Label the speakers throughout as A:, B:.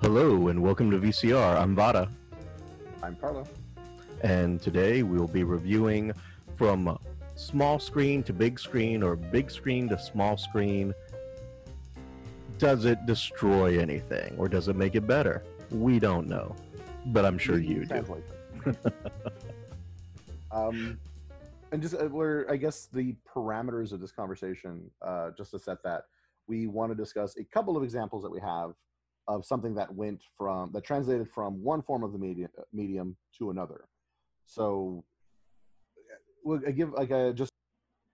A: Hello and welcome to VCR. I'm Vada,
B: I'm Carlo.
A: and today we'll be reviewing from small screen to big screen or big screen to small screen. Does it destroy anything or does it make it better? We don't know, but I'm sure you do.
B: Um, and just uh, where I guess the parameters of this conversation, uh, just to set that, we want to discuss a couple of examples that we have of something that went from that translated from one form of the media, medium to another. So, uh, well, I give like I just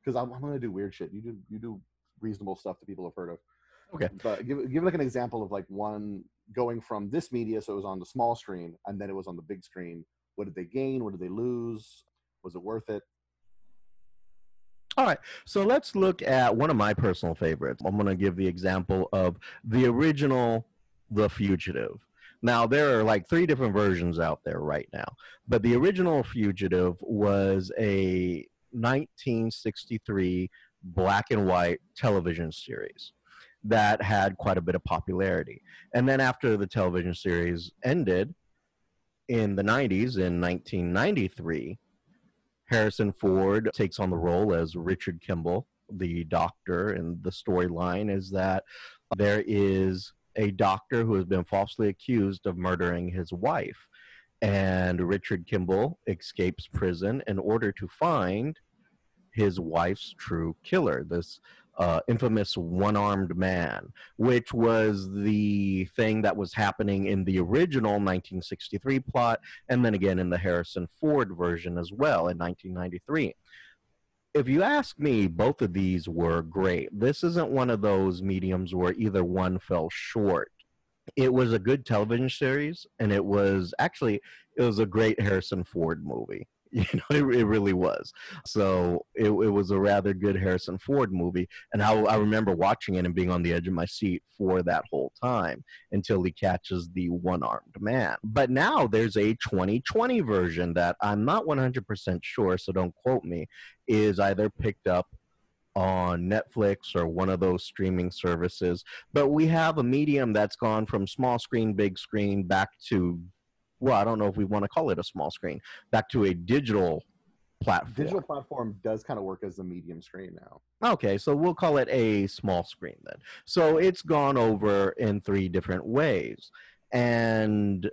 B: because I'm, I'm going to do weird shit. You do you do reasonable stuff that people have heard of.
A: Okay.
B: But give give like an example of like one going from this media, so it was on the small screen, and then it was on the big screen. What did they gain? What did they lose? Was it worth it?
A: All right, so let's look at one of my personal favorites. I'm going to give the example of the original The Fugitive. Now, there are like three different versions out there right now, but the original Fugitive was a 1963 black and white television series that had quite a bit of popularity. And then after the television series ended in the 90s, in 1993, Harrison Ford takes on the role as Richard Kimball, the doctor, and the storyline is that there is a doctor who has been falsely accused of murdering his wife. And Richard Kimball escapes prison in order to find his wife's true killer, this uh, infamous one armed man, which was the thing that was happening in the original 1963 plot, and then again in the Harrison Ford version as well in 1993. If you ask me, both of these were great. This isn't one of those mediums where either one fell short. It was a good television series, and it was actually it was a great Harrison Ford movie. You know, it, it really was. So it, it was a rather good Harrison Ford movie, and I, I remember watching it and being on the edge of my seat for that whole time until he catches the one-armed man. But now there's a 2020 version that I'm not 100% sure, so don't quote me, is either picked up on Netflix or one of those streaming services. But we have a medium that's gone from small screen, big screen back to well, I don't know if we want to call it a small screen, back to a digital platform.
B: Digital platform does kind of work as a medium screen now.
A: Okay, so we'll call it a small screen then. So it's gone over in three different ways. And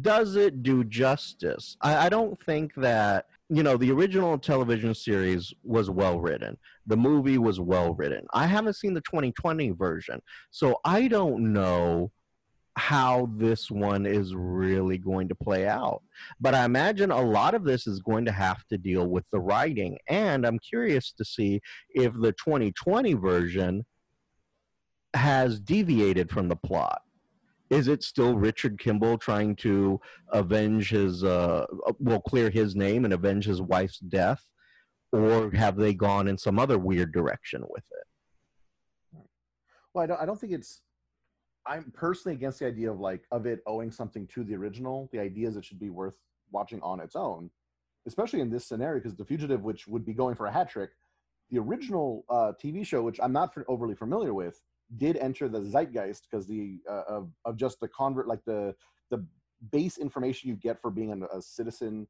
A: does it do justice? I, I don't think that, you know, the original television series was well written, the movie was well written. I haven't seen the 2020 version, so I don't know how this one is really going to play out. But I imagine a lot of this is going to have to deal with the writing. And I'm curious to see if the 2020 version has deviated from the plot. Is it still Richard Kimball trying to avenge his, uh, well, clear his name and avenge his wife's death? Or have they gone in some other weird direction with it?
B: Well, I don't, I don't think it's I'm personally against the idea of like of it owing something to the original. The idea is it should be worth watching on its own, especially in this scenario because The Fugitive, which would be going for a hat trick, the original uh, TV show, which I'm not overly familiar with, did enter the zeitgeist because the uh, of of just the convert like the the base information you get for being a, a citizen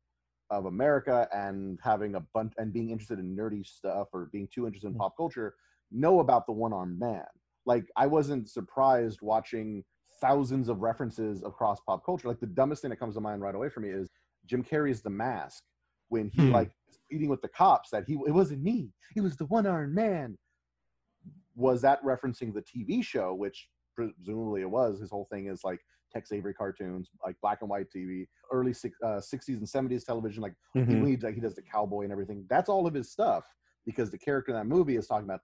B: of America and having a bunch and being interested in nerdy stuff or being too interested in
A: Mm.
B: pop culture know about the one armed man like I wasn't surprised watching thousands of references across pop culture. Like the dumbest thing that comes to mind right away for me is Jim Carrey's The Mask when he
A: Hmm.
B: like is eating with the cops that he it wasn't me, it was the one armed man. Was that referencing the TV show, which presumably it was? His whole thing is like Tex Avery cartoons, like black and white TV, early six, uh, 60s and 70s television, like he,
A: Mhm.
B: when he, like he does the cowboy and everything. That's all of his stuff because the character in that movie is talking about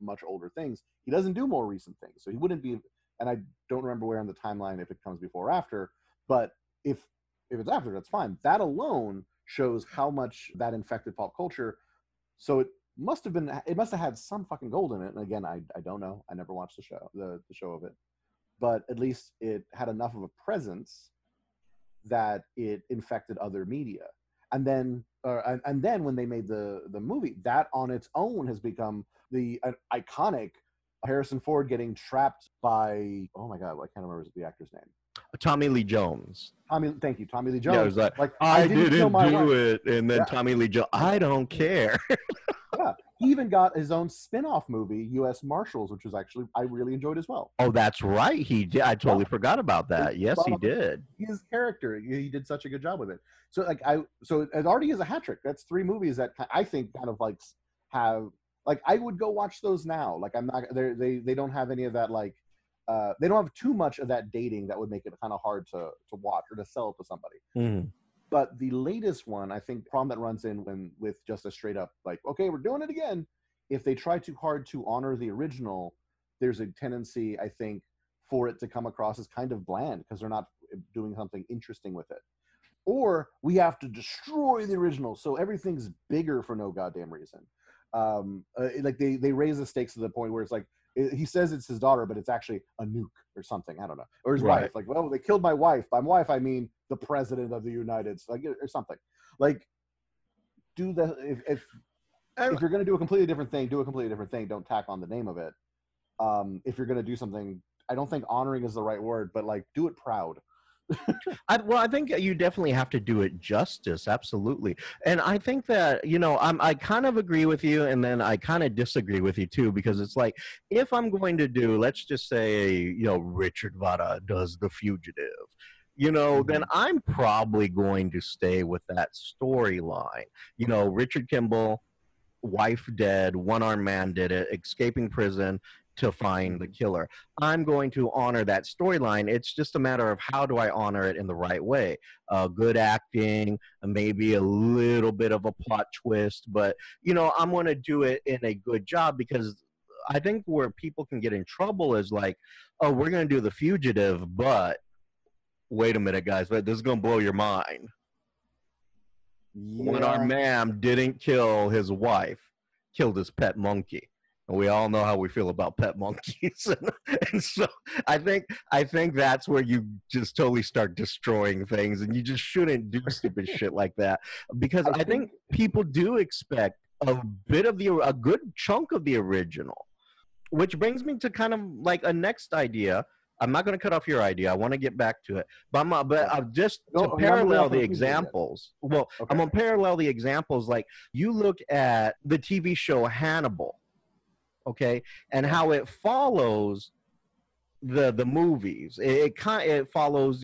B: much older things. He doesn't do more recent things, so he wouldn't be. And I don't remember where on the timeline if it comes before or after, but if if it's after, that's fine. That alone shows how much that infected pop culture. So it must have been. It must have had some fucking gold in it. And again, I I don't know. I never watched the show the the show of it, but at least it had enough of a presence that it infected other media and then uh, and, and then when they made the the movie that on its own has become the iconic harrison ford getting trapped by oh my god, I can't remember the actor's name.
A: Tommy Lee Jones.
B: Tommy, thank you, Tommy Lee Jones.
A: Yeah, was like,
B: like
A: I, didn't,
B: kill my
A: do
B: wife.
A: it, and then
B: Yeah.
A: Tommy Lee Jones. I don't care.
B: He even got his own spin-off movie, U.S. Marshals, which was actually I really enjoyed as well.
A: oh, that's right. He did. I totally forgot about that. Yes, he did.
B: His character, he did such a good job with it. So like I, so it already is a hat trick. That's three movies that I think kind of like have like I would go watch those now. Like I'm not they they they don't have any of that like uh they don't have too much of that dating that would make it kind of hard to to watch or to sell to somebody.
A: Mhm.
B: But the latest one, I think, problem that runs in when with just a straight up like, okay, we're doing it again. If they try too hard to honor the original, there's a tendency, I think, for it to come across as kind of bland because they're not doing something interesting with it. Or we have to destroy the original, so everything's bigger for no goddamn reason. Um, uh, like they they raise the stakes to the point where it's like he says it's his daughter, but it's actually a nuke or something. I don't know, or his
A: Right.
B: wife. Like, well, they killed my wife. By wife, I mean the president of the United States, like or something. Like, do the if if, if you're going to do a completely different thing, do a completely different thing. Don't tack on the name of it. Um, if you're going to do something, I don't think honoring is the right word, but like do it proud.
A: I, well, I think you definitely have to do it justice, absolutely. And I think that you know, I'm I kind of agree with you, and then I kind of disagree with you too, because it's like if I'm going to do, let's just say, you know, Richard Vada does The Fugitive, you know, then mm-hmm. I'm probably going to stay with that storyline. You know, Richard Kimball, wife dead, one armed man did it, escaping prison to find the killer. I'm going to honor that storyline. It's just a matter of how do I honor it in the right way. Uh, good acting, maybe a little bit of a plot twist, but you know, I'm going to do it in a good job because I think where people can get in trouble is like, oh, we're going to do the fugitive, but wait a minute, guys, but this is going to blow your mind. When our
B: Yeah.
A: man didn't kill his wife, killed his pet monkey. And we all know how we feel about pet monkeys. and so I think I think that's where you just totally start destroying things and you just shouldn't do stupid shit like that. Because
B: I
A: think people do expect a bit of the a good chunk of the original. Which brings me to kind of like a next idea. I'm not going to cut off your idea. I want to get back to it, but I'm, uh, but uh, just to
B: I'm moving
A: parallel the
B: of the fugitive yet.
A: examples. Well,
B: Okay.
A: I'm gonna parallel the examples. Like you look at the TV show Hannibal, okay, and how it follows the the movies. It, it kind it follows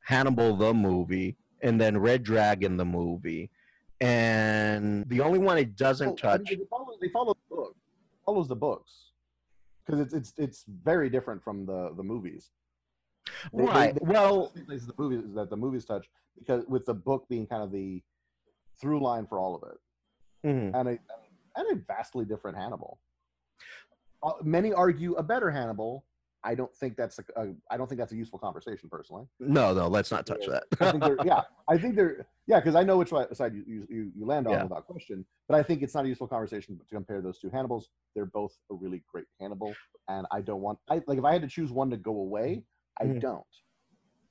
A: Hannibal the movie, and then Red Dragon the movie, and the only one it doesn't touch.
B: they follow, they follow the book. Follows the books because it's it's it's very different from the the movies. They- they-
A: Right.
B: they-
A: Well,
B: the movies that the movies touch because with the book being kind of the through line for all of it,
A: mhm.
B: and a and a vastly different Hannibal. Uh, many argue a better Hannibal. I don't think that's a, a I don't think that's a useful conversation personally.
A: no, no, let's not touch
B: I think
A: that.
B: they're, yeah, I think they're yeah because I know which side you, you- you land on
A: Yeah.
B: without question. But I think it's not a useful conversation to compare those two Hannibals. They're both a really great Hannibal, and I don't want I like if I had to choose one to go away, I
A: Mhm.
B: don't.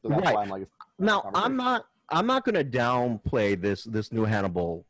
B: So that's
A: Right.
B: why I'm like,
A: now i'm not i'm not going to downplay this this new hannibal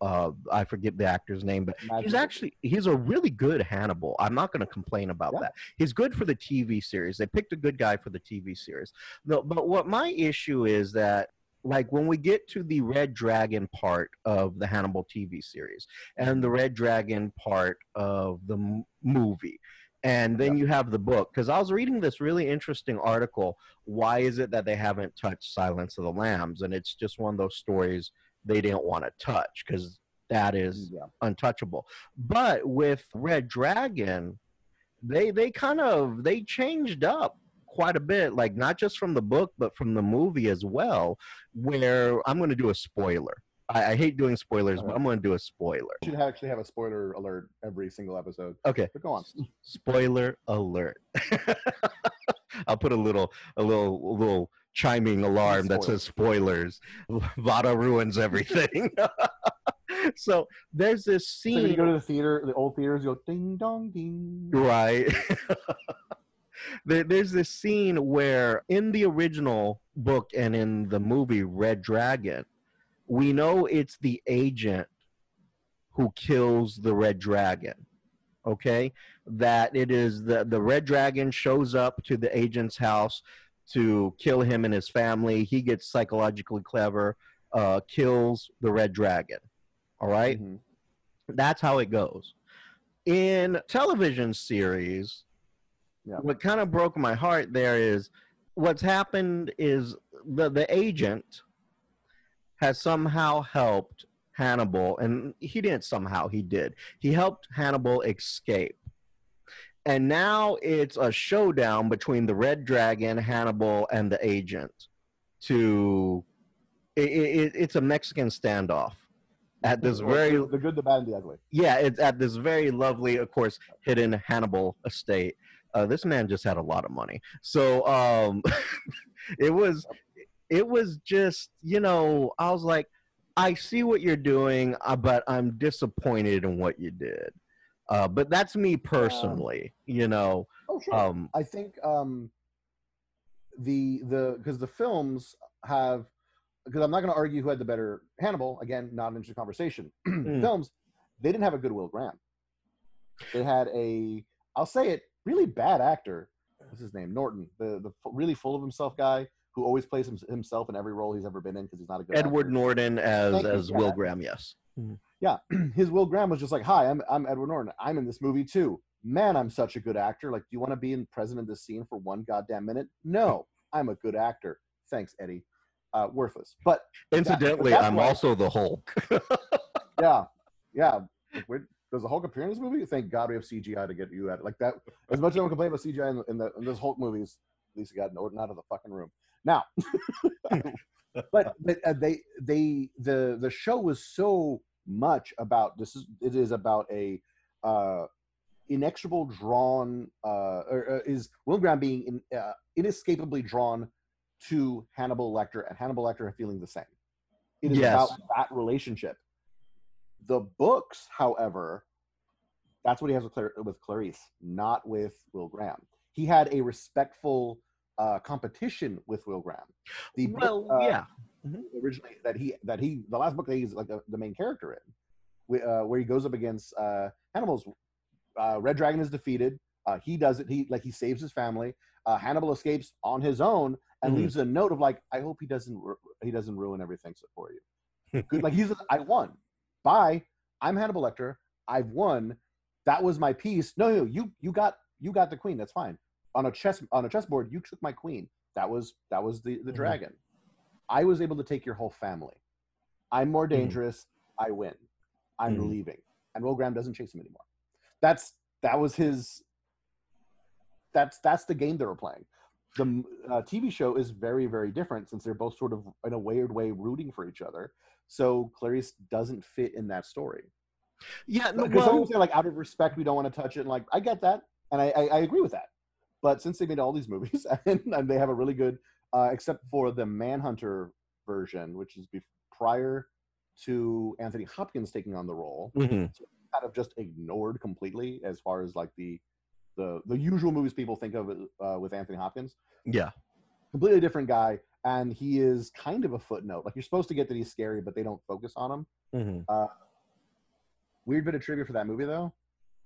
A: uh i forget the actor's name but he's actually he's a really good hannibal. I'm not going to complain about
B: Yeah.
A: that. He's good for the tv series. They picked a good guy for the tv series. No, but what my issue is that like when we get to the red dragon part of the hannibal tv series and the red dragon part of the m- movie and then you have the book because i was reading this really interesting article why is it that they haven't touched silence of the lambs? And it's just one of those stories they didn't want to touch because that is
B: yeah.
A: untouchable but with red dragon they they kind of they changed up quite a bit like not just from the book but from the movie as well where i'm going to do a spoiler I, I hate doing spoilers but
B: uh-huh.
A: i'm going to do a spoiler
B: We should actually have a spoiler alert every single episode.
A: okay
B: But go on.
A: spoiler alert i'll put a little a little a little chiming alarm that says spoilers. Vada ruins everything. So there's this
B: So you go to the theater, the old theaters, you go ding dong ding.
A: right. There, there's this scene where in the original book and in the movie red dragon we know it's the agent who kills the red dragon Okay, that it is the the red dragon shows up to the agent's house to kill him and his family. He gets psychologically clever, uh, kills the red dragon. All right?
B: Mhm.
A: that's how it goes. In television series,
B: Yeah.
A: what kind of broke my heart there is what's happened is the the agent has somehow helped Hannibal, and he didn't somehow, he did. He helped Hannibal escape. And now it's a showdown between the Red Dragon, Hannibal, and the agent. To it, it, it's a Mexican standoff at this very
B: the good, the bad, and the ugly.
A: yeah, it's at this very lovely, of course, hidden Hannibal estate. Uh, this man just had a lot of money, so um, it was, it was just, you know, I was like, I see what you're doing, uh, but I'm disappointed in what you did. Uh, but that's me personally, you know.
B: Oh sure.
A: Um,
B: I think um, the the because the films have because I'm not going to argue who had the better Hannibal. Again, not an interesting conversation.
A: Mm.
B: Films they didn't have a good Will Graham. They had a I'll say it really bad actor. What's his name? Norton, the the really full of himself guy who always plays himself in every role he's ever been in because he's not a good
A: Edward
B: actor.
A: Norton as
B: Thank
A: as Will. Graham, yes.
B: Yeah, his Will Graham was just like, "Hi, I'm I'm Edward Norton. I'm in this movie too. Man, I'm such a good actor. Like, do you want to be in present of this scene for one goddamn minute? No, I'm a good actor. Thanks, Eddie. Uh, worthless, but
A: Incidentally,
B: that's
A: I'm
B: why-
A: also the Hulk.
B: yeah, yeah. Where, does the Hulk appear in this movie? Thank God we have CGI to get you at it. Like that. As much as I complain about CGI in, the, in, the, in those Hulk movies, at least he got Norton out of the fucking room. Now, but but uh, they they the the show was so much about this is it is about a uh inexorable drawn uh or, uh, is Will Graham being in, uh, inescapably drawn to Hannibal Lecter and Hannibal Lecter feeling the same. It is
A: Yes.
B: about that relationship. The books, however, that's what he has with, Clar- with Clarice, not with Will Graham. He had a respectful uh, competition with Will Graham. The book,
A: well,
B: uh,
A: yeah.
B: Originally that he that he the last book that he's like the, the main character in, wh- uh, where he goes up against uh, Hannibal's uh, Red Dragon is defeated. Uh, he does it. He like he saves his family. Uh, Hannibal escapes on his own and
A: Mhm.
B: leaves a note of like, I hope he doesn't ru- he doesn't ruin everything for you. Good, like he's I won. Bye. I'm Hannibal Lecter. I've won. That was my piece. No, no, you you got you got the queen. That's fine. On a chess on a chessboard, you took my queen. That was that was the the
A: Mhm.
B: dragon. I was able to take your whole family. I'm more
A: Mhm.
B: dangerous. I win. I'm
A: Mhm.
B: leaving. And Will Graham doesn't chase him anymore. That's that was his. That's that's the game they were playing. The uh, TV show is very very different since they're both sort of in a weird way rooting for each other. So Clarice doesn't fit in that story.
A: Yeah, no,
B: Because
A: well,
B: say like out of respect we don't want to touch it. And like I get that, and I, I, I agree with that. But since they made all these movies and, and they have a really good, uh, except for the Manhunter version, which is bef- prior to Anthony Hopkins taking on the role,
A: mhm.
B: kind of just ignored completely as far as like the the the usual movies people think of uh, with Anthony Hopkins.
A: yeah.
B: Completely different guy, and he is kind of a footnote. Like you're supposed to get that he's scary, but they don't focus on him.
A: mhm.
B: Weird bit of trivia for that movie though.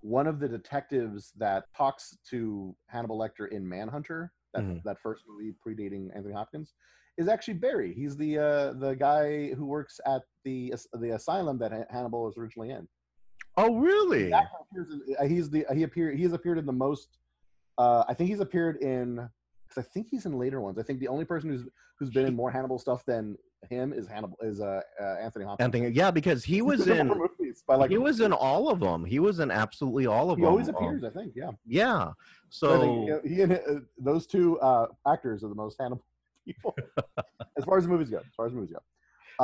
B: One of the detectives that talks to Hannibal Lecter in Manhunter, that,
A: Mhm.
B: that first movie predating Anthony Hopkins, is actually Barry. He's the uh, the guy who works at the the asylum that Hannibal was originally in.
A: Oh, really?
B: In- uh, he's the he appeared he has appeared in the most. Uh, I think he's appeared in because I think he's in later ones. I think the only person who's who's been in more Hannibal stuff than him is Hannibal is uh, uh Anthony Hopkins.
A: Anthony, yeah, because he was
B: in
A: in
B: movies by like
A: he was in all of them. He was in absolutely all of
B: he
A: them.
B: always
A: Um,
B: appears. I think yeah.
A: Yeah.
B: So I think,
A: So
B: he and uh, those two uh, actors are the most Hannibal people as far as the movies go. As far as the movies go.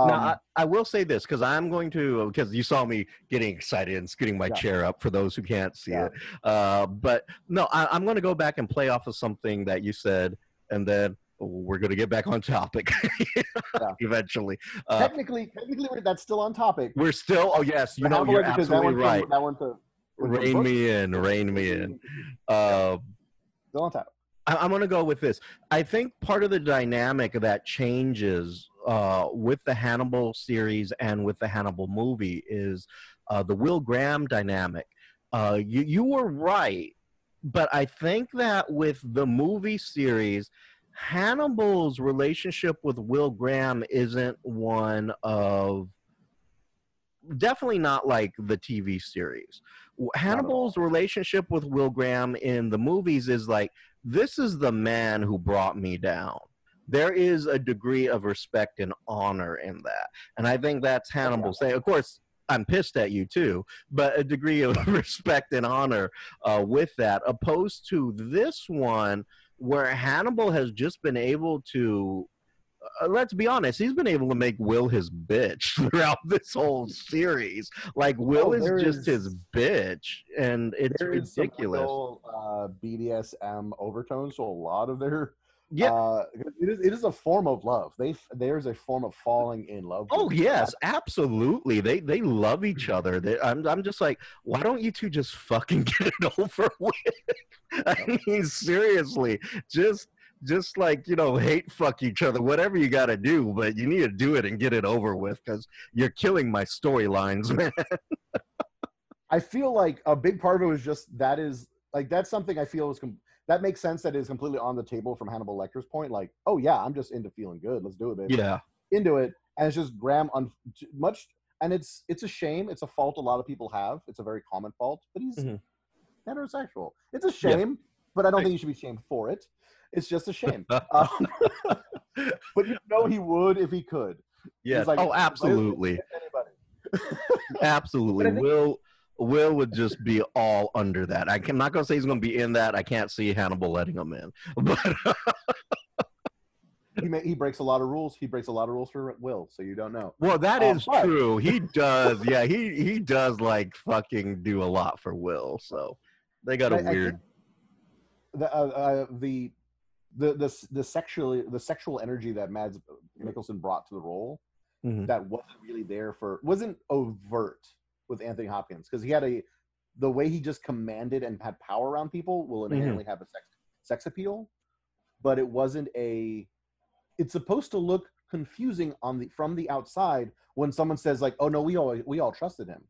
B: Um,
A: now I, I will say this because I'm going to because you saw me getting excited and scooting my
B: Yeah.
A: chair up for those who can't see
B: Yeah.
A: it. Uh, but no, I, I'm going to go back and play off of something that you said, and then we're going to get back on topic eventually. Uh,
B: technically, technically, that's still on topic.
A: we're still. Oh yes, you
B: but
A: know you're absolutely right.
B: That one to,
A: Rein me in, rein me in. Uh,
B: Still on topic.
A: I- I'm going to go with this. I think part of the dynamic that changes uh, with the Hannibal series and with the Hannibal movie is uh, the Will Graham dynamic. uh, you you were right, but I think that with the movie series, Hannibal's relationship with Will Graham isn't one of definitely not like the TV series. Hannibal's relationship with Will Graham in the movies is like this is the man who brought me down. There is a degree of respect and honor in that. And I think that's Hannibal saying, of course, I'm pissed at you too, but a degree of respect and honor uh, with that, opposed to this one where Hannibal has just been able to. Uh, let's be honest, he's been able to make Will his bitch throughout this whole series. Like Will
B: Oh,
A: is just
B: is-
A: his bitch, and it's
B: some
A: ridiculous.
B: real, uh, BDSM overtones to a lot of their.
A: Yeah.
B: Uh, it is. It is a form of love. They there's a form of falling in love.
A: Oh yes, absolutely. They they love each other. They, I'm I'm just like, why don't you two just fucking get it over with? I mean, seriously, just just like you know, hate fuck each other, whatever you got to do, but you need to do it and get it over with because you're killing my storylines, man.
B: I feel like a big part of it was just that is like that's something I feel is com- that makes sense that is completely on the table from Hannibal Lecter's point. Like, oh yeah, I'm just into feeling good. Let's do it, baby.
A: Yeah,
B: Into it, and it's just Graham on much, and it's it's a shame. It's a fault a lot of people have. It's a very common fault, but he's
A: Mhm.
B: heterosexual. It's a
A: Yeah.
B: shame, but I don't
A: Right.
B: think you should be shamed for it. It's just a shame. Um, but you know he would if he could.
A: yeah.
B: like,
A: oh,
B: "Why is it
A: absolutely, absolutely.
B: But I think-
A: Will Will would just be all under that. I can- I'm not gonna say he's gonna be in that. I can't see Hannibal letting him in, but.
B: He may, he breaks a lot of rules. He breaks a lot of rules for Will, so you don't know.
A: Well, that
B: Uh,
A: is
B: but-
A: true. He does. Yeah, he he does like fucking do a lot for Will. So they got a
B: I- I
A: weird.
B: the uh, uh, the the the the sexually the sexual energy that Mads Mikkelsen brought to the role
A: Mhm.
B: that wasn't really there for wasn't overt with Anthony Hopkins because he had a the way he just commanded and had power around people will
A: Mm-hmm.
B: inherently have a sex sex appeal, but it wasn't a. It's supposed to look confusing on the from the outside when someone says like, "Oh no, we all we all trusted him."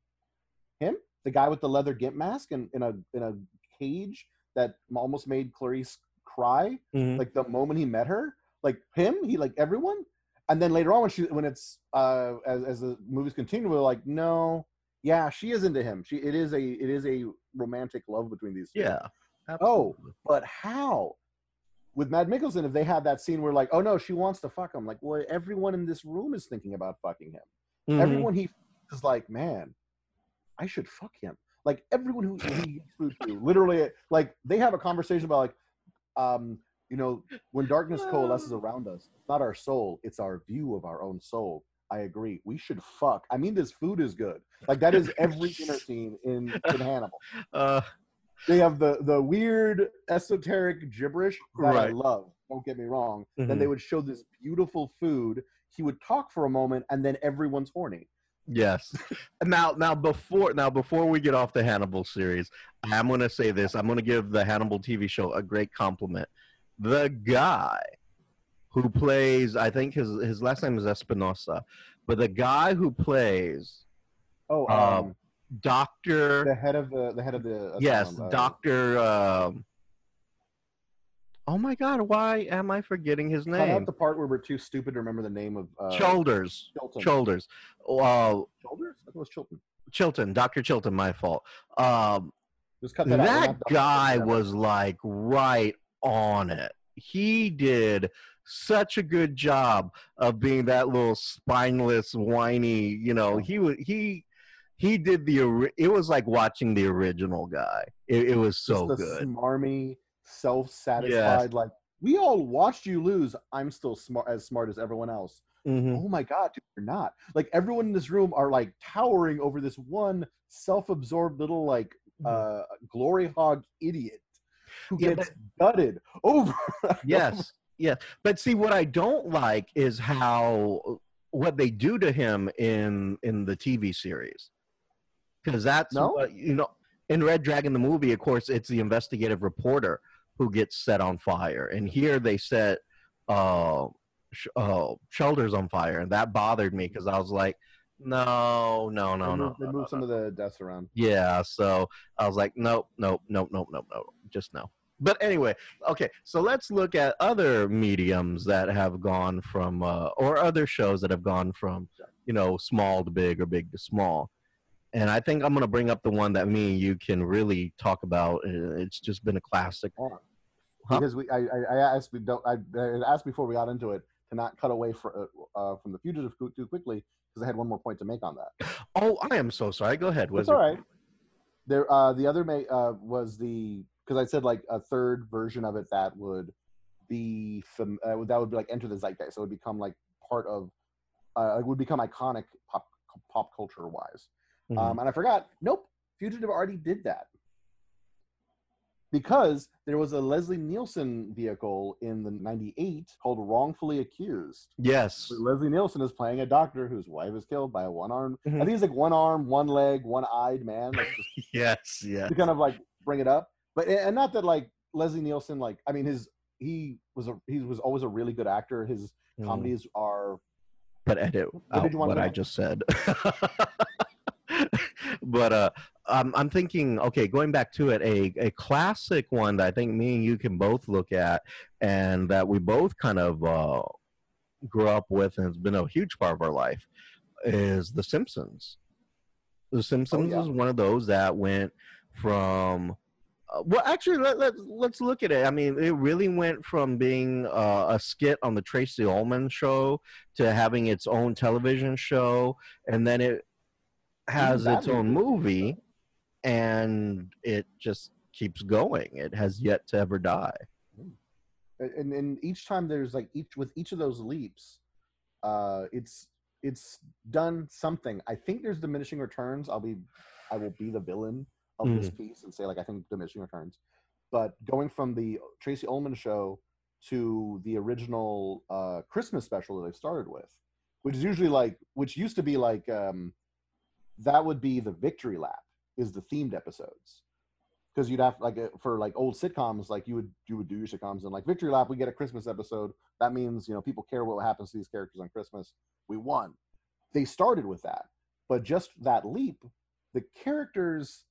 B: Him, the guy with the leather gimp mask and in a in a cage that almost made Clarice cry
A: Mhm.
B: like the moment he met her like him he like everyone and then later on when she when it's uh as, as the movies continue we're like no yeah she is into him she it is a it is a romantic love between these two
A: yeah.
B: Oh. but how with Mad Mikkelsen if they had that scene where like oh no she wants to fuck him like well everyone in this room is thinking about fucking him
A: Mhm.
B: everyone he is like man I should fuck him like everyone who who he food to literally like they have a conversation about like um you know when darkness coalesces around us it's not our soul it's our view of our own soul i agree we should fuck i mean this food is good like that is every dinner scene in, in hannibal
A: Uh,
B: they have the the weird esoteric gibberish that i love don't get me wrong then they would show this beautiful food he would talk for a moment and then everyone's horny
A: yes. now, now before now before we get off the Hannibal series, I'm gonna say this. I'm gonna give the Hannibal TV show a great compliment. The guy who plays, I think his his last name is Espinosa, but the guy who plays
B: oh
A: Um,
B: um
A: Doctor
B: the head of the the head of the
A: yes
B: uh,
A: dr um, oh my god why am i forgetting his name?
B: the part where we're too stupid to remember the name of uh,
A: shoulders
B: Chilton.
A: shoulders uh,
B: Shoulders? Was Chilton.
A: chilton dr chilton my fault. Um,
B: Just cut that,
A: that
B: not
A: guy was like right on it. He did such a good job of being that little spineless whiny you know he was he he did the it was like watching the original guy it, it was so
B: Just
A: good
B: smarmy, self-satisfied. Like we all watched you lose. I'm still smart, as smart as everyone else.
A: Mhm.
B: Oh my god, dude, you're not. Like everyone in this room are like towering over this one self-absorbed little like uh glory hog idiot who
A: Yeah,
B: gets gutted over.
A: yes yeah but see what i don't like is how what they do to him in in the tv series because that's
B: No?
A: what, you know in red dragon the movie of course it's the investigative reporter who gets set on fire and here they set uh, sh- uh shoulders on fire and that bothered me because i was like no, no, no,
B: they
A: no.
B: they moved
A: no,
B: some
A: no.
B: of the deaths around.
A: Yeah, so I was like, nope, nope, nope, nope, nope, nope, just no. But anyway, okay, so let's look at other mediums that have gone from, uh, or other shows that have gone from, you know, small to big or big to small. And I think I'm going to bring up the one that me and you can really talk about. Uh, It's just been a classic. Huh?
B: Because we, I, I, I asked, we don't, I, I asked before we got into it to not cut away for, uh, from the fugitive too quickly because I had one more point to make on that.
A: Oh, I am so sorry. Go ahead.
B: That's all right. There, uh, the other ma- uh, was the because I said like a third version of it that would be fam- uh, that would be like enter the zeitgeist. So it would become like part of uh, it would become iconic pop pop culture wise.
A: Mhm.
B: Um, and I forgot. Nope, Fugitive already did that because there was a Leslie Nielsen vehicle in the '98 called Wrongfully Accused.
A: yes.
B: Leslie Nielsen is playing a doctor whose wife is killed by a one arm. I
A: Mhm.
B: think he's like one arm, one leg, one eyed man. Like
A: Yes. Yeah.
B: to kind of like bring it up. But and not that like Leslie Nielsen, like I mean his he was a he was always a really good actor. His
A: Mm.
B: comedies are
A: but edit out what I just said. but uh, um, I'm thinking, okay, going back to it, a a classic one that I think me and you can both look at, and that we both kind of uh, grew up with, and has been a huge part of our life, is The Simpsons. The Simpsons
B: yeah.
A: is one of those that went from well, actually, let, let, let's look at it. I mean, it really went from being uh, a skit on the Tracey Ullman show to having its own television show, and then it has its own
B: movie.
A: and it just keeps going. It has yet to ever die.
B: and and each time there's like each with each of those leaps, uh, it's it's done something. I think there's diminishing returns. I'll be I will be the villain of this piece and say like I think the diminishing returns. But going from the Tracey Ullman show to the original uh, Christmas special that they started with, which is usually like which used to be like um, that would be the victory lap is the themed episodes. Because you'd have like uh, for like old sitcoms like you would you would do your sitcoms and like victory lap we get a christmas episode. That means you know people care what happens to these characters on christmas. We won. They started with that. But just that leap the characters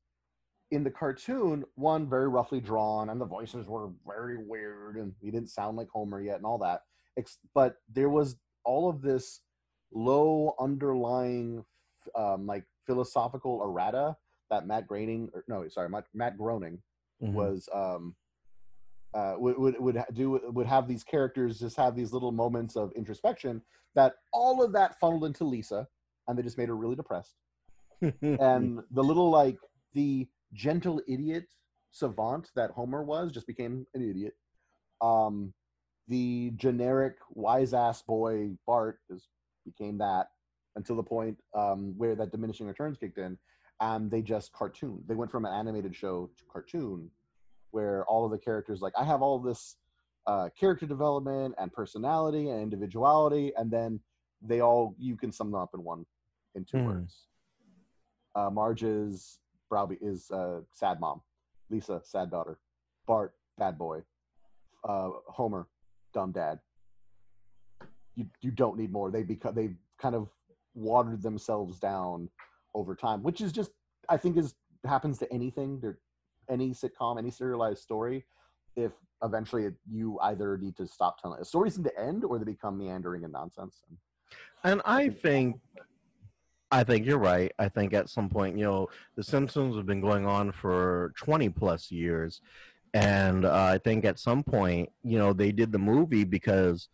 B: in the cartoon one very roughly drawn and the voices were very weird and he didn't sound like homer yet and all that but there was all of this low underlying um, like philosophical errata that Matt Groening, or no, sorry, Matt, Matt Groening
A: Mhm.
B: was um, uh, would would would do would have these characters just have these little moments of introspection that all of that funneled into Lisa, and they just made her really depressed. And the little like the gentle idiot savant that Homer was just became an idiot. Um, the generic wise ass boy Bart just became that until the point um, where that diminishing returns kicked in, and they just cartoon. They went from an animated show to cartoon, where all of the characters like I have all this uh, character development and personality and individuality, and then they all you can sum them up in one in two
A: Hmm.
B: words. Uh, Marge Browby is uh, sad mom, Lisa sad daughter, Bart bad boy, uh, Homer dumb dad. You you don't need more. They become they kind of watered themselves down over time, which is just I think is happens to anything. There, any sitcom, any serialized story. If eventually it, you either need to stop telling stories need to end or they become meandering and nonsense. And
A: And I think I think you're right. I think at some point, you know, The Simpsons have been going on for 20 plus years. And uh, I think at some point, you know, they did the movie because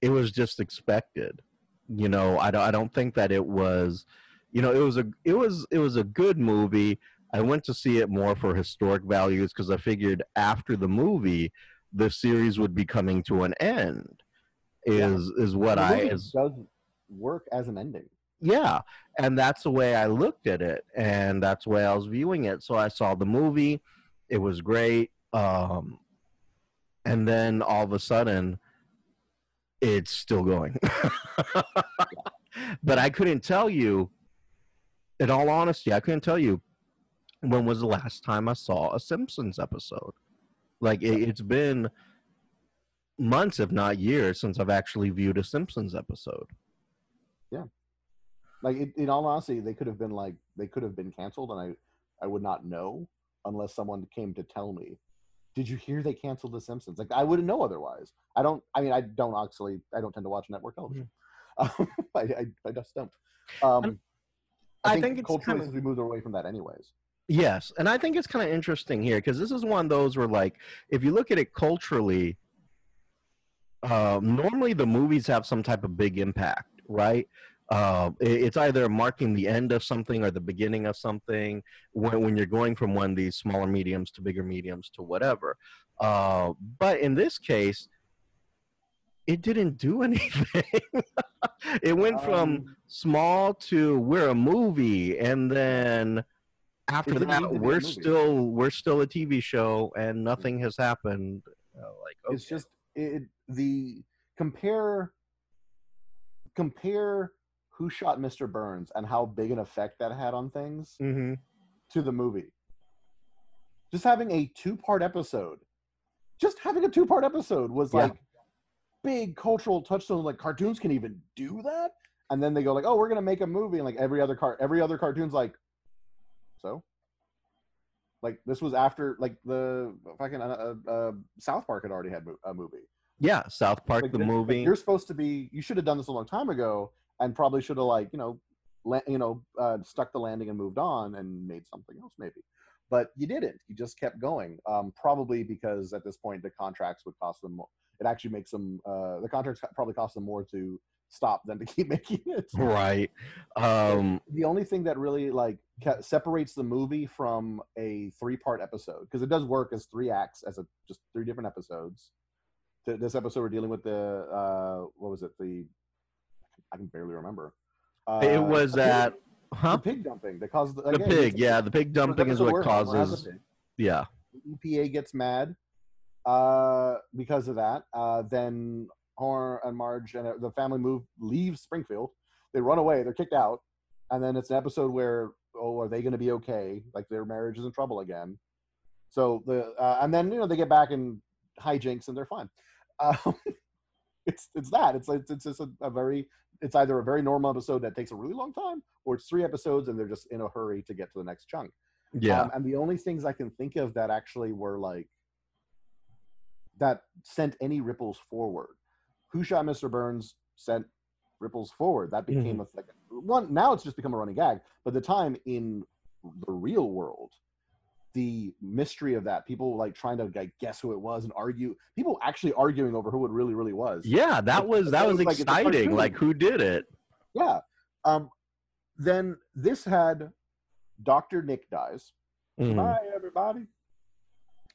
A: it was just expected. You know, I don't, I don't think that it was, you know, it was a, it was, it was a good movie. I went to see it more for historic values because I figured after the movie, the series would be coming to an end.
B: Yeah.
A: Is is what I is
B: does work as an ending.
A: Yeah and that's the way i looked at it and that's the way i was viewing it. So i saw the movie it was great um and then all of a sudden it's still going. But i couldn't tell you in all honesty i couldn't tell you when was the last time i saw a simpsons episode. Like it, it's been months if not years since i've actually viewed a simpsons episode
B: Like in, in all honesty, they could have been like they could have been canceled, and I I would not know unless someone came to tell me. Did you hear they canceled The Simpsons? Like I wouldn't know otherwise. I don't. I mean, I don't actually. I don't tend to watch network television. Um, I, I, I just don't. Um, I,
A: I
B: think,
A: think it's
B: culturally
A: kind of-
B: we moved away from that anyways.
A: Yes, and I think it's kind of interesting here because this is one of those where, like, if you look at it culturally, um, normally the movies have some type of big impact, right? Uh, it's either marking the end of something or the beginning of something when, when you're going from one of these smaller mediums to bigger mediums to whatever. Uh, but in this case, it didn't do anything. it went from
B: Um,
A: small to we're a movie and then after that
B: need to be a
A: we're still we're still a tv show and nothing has happened Uh, like okay.
B: it's just it the compare compare who shot Mr. Burns and how big an effect that had on things
A: Mhm.
B: to the movie. Just having a two part episode, just having a two part episode was
A: Yeah.
B: like big cultural touchstone. Like cartoons can even do that, and then they go like, "Oh, we're gonna make a movie," and like every other car, every other cartoon's like, so. Like this was after like the fucking uh, uh, uh, South Park had already had mo- a movie.
A: yeah south park
B: Like,
A: the
B: this- like,
A: movie
B: you're supposed to be. You should have done this a long time ago, and probably should have like you know, la- you know, uh, stuck the landing and moved on and made something else maybe. But you didn't. You just kept going. Um, probably because at this point the contracts would cost them. More. It actually makes them. Uh, the contracts probably cost them more to stop than to keep making it.
A: right um
B: the only thing that really like ca- separates the movie from a three part episode because it does work as three acts as a just three different episodes this episode we're dealing with the uh what was it the i can barely remember uh,
A: it was
B: the pig-
A: at
B: the
A: huh
B: pig dumping that caused
A: the
B: again,
A: pig yeah the pig dumping is what
B: where Homer has a
A: causes yeah
B: the EPA gets mad uh, because of that. Uh, then Homer and Marge and the family move, leave Springfield. They run away. They're kicked out. And then it's an episode where, oh, are they going to be okay? Like their marriage is in trouble again. So the uh, and then you know they get back in hijinks and they're fine. Um, it's it's that it's it's it's just a, a very it's either a very normal episode that takes a really long time or it's three episodes and they're just in a hurry to get to the next chunk.
A: yeah
B: Um, and the only things I can think of that actually were like that sent any ripples forward. Who shot Mr. Burns sent ripples forward. That became a like one. Now it's just become a running gag. But the time in the real world, the mystery of that, people like trying to like guess who it was and argue. People actually arguing over who it really, really was.
A: yeah that
B: Like,
A: was that was
B: was like a
A: exciting
B: cartoon.
A: like who did it
B: Yeah. Um. Then this had Doctor Nick dies.
A: Mhm.
B: Bye, everybody.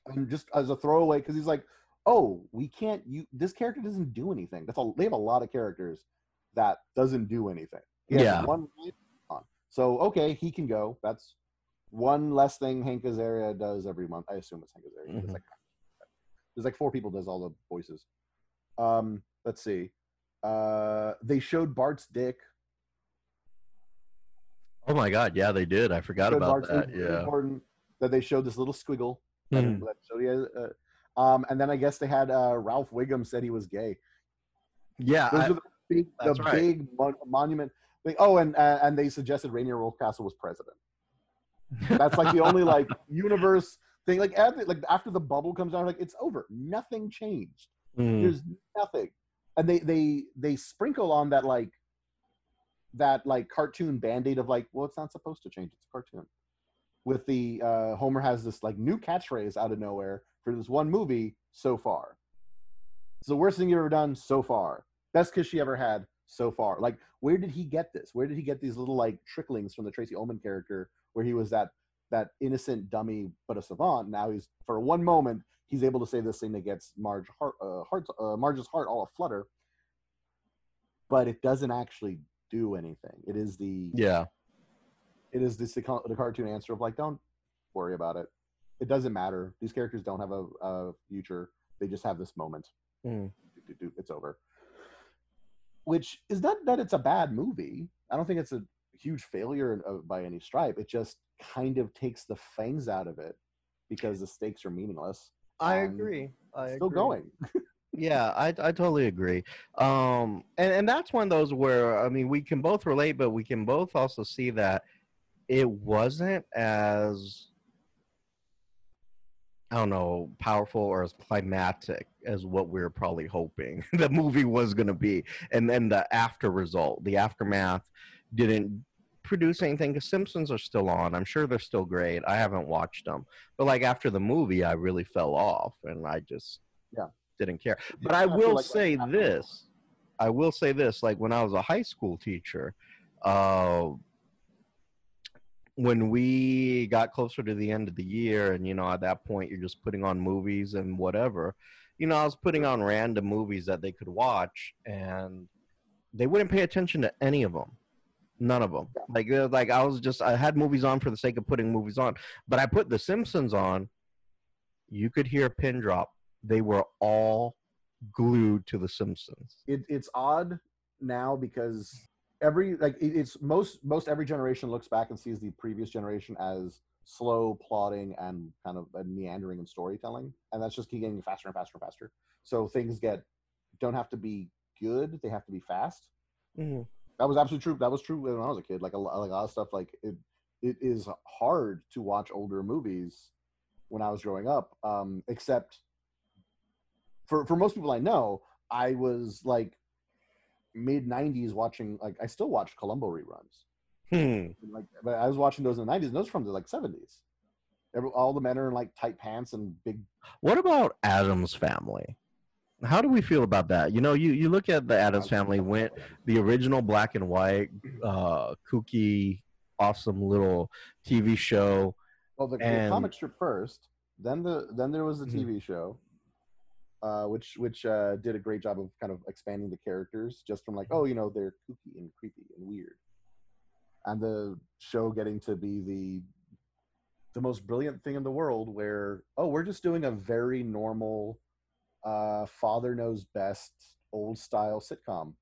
B: And just as a throwaway, because he's like, oh, we can't. You this character doesn't do anything. That's all. They have a lot of characters that doesn't do anything.
A: Yeah.
B: One on. So okay, he can go. That's one less thing Hank Azaria does every month. I assume it's Hank Azaria. It's
A: Mhm.
B: like there's like four people does all the voices. Um, let's see. Uh, they showed Bart's dick.
A: oh my god yeah they did i forgot about
B: Bart's
A: that yeah
B: important that they showed this little squiggle and showed uh, um, and then I guess they had uh, Ralph Wiggum said he was gay.
A: yeah
B: Those
A: I-
B: are the big, the
A: right.
B: big mon- monument. Thing. Oh, and uh, and they suggested Rainier Wolfcastle was president. That's like the only like universe thing. Like after, like after the bubble comes down, like it's over. Nothing changed.
A: Mm.
B: There's nothing, and they they they sprinkle on that like that like cartoon band-aid of like, well, it's not supposed to change. It's a cartoon. With the uh, Homer has this like new catchphrase out of nowhere for this one movie so far. It's the worst thing you've ever done so far. Best kiss she ever had so far. Like, where did he get this? Where did he get these little like tricklings from the Tracey Ullman character, where he was that that innocent dummy but a savant? Now he's for one moment he's able to say this thing that gets Marge heart, uh, heart uh, Marge's heart all aflutter, but it doesn't actually do anything. It is the
A: yeah.
B: it is this the, the cartoon answer of like don't worry about it. It doesn't matter. These characters don't have a, a future. They just have this moment.
A: Mm.
B: It's over. Which is not that it's a bad movie. I don't think it's a huge failure by any stripe. It just kind of takes the fangs out of it because the stakes are meaningless.
A: I
B: Um,
A: agree. I
B: still
A: agree.
B: going.
A: Yeah, I I totally agree. Um, and and that's one of those where I mean we can both relate, but we can both also see that it wasn't as I don't know powerful or as climatic as what we were probably hoping the movie was going to be, and then the after result, the aftermath, didn't produce anything. The Simpsons are still on. I'm sure they're still great. I haven't watched them, but like after the movie, I really fell off, and I just
B: Yeah.
A: didn't care. But I
B: kinda
A: will
B: like-
A: say
B: like-
A: this. I will say this. Like when I was a high school teacher, uh, when we got closer to the end of the year, and you know, at that point, you're just putting on movies and whatever. You know, I was putting on random movies that they could watch, and they wouldn't pay attention to any of them. None of them. Like, they're like I was just I had movies on for the sake of putting movies on, but I put The Simpsons on. You could hear a pin drop. They were all glued to The Simpsons.
B: it, it's odd now because every like it, it's most most every generation looks back and sees the previous generation as slow plotting and kind of meandering in storytelling and that's just keep getting faster and faster and faster so things get don't have to be good they have to be fast
A: Mhm.
B: That was absolutely true that was true when i was a kid like a, lot- like a lot of stuff like it it is hard to watch older movies when i was growing up um except for for most people i know i was like mid 90s watching like i still watch columbo reruns
A: Hmm.
B: like but i was watching those in the 90s and those from the like 70s Every, all the men are in like tight pants and big
A: What about Addams family? How do we feel about that? You know, you, you look at the Addams family went the original black and white, uh, kooky, awesome little TV show.
B: well the, the comic strip first then the then there was the tv show uh, which which uh, did a great job of kind of expanding the characters just from like oh you know they're kooky and creepy and weird and the show getting to be the the most brilliant thing in the world where oh we're just doing a very normal uh, father knows best old style sitcom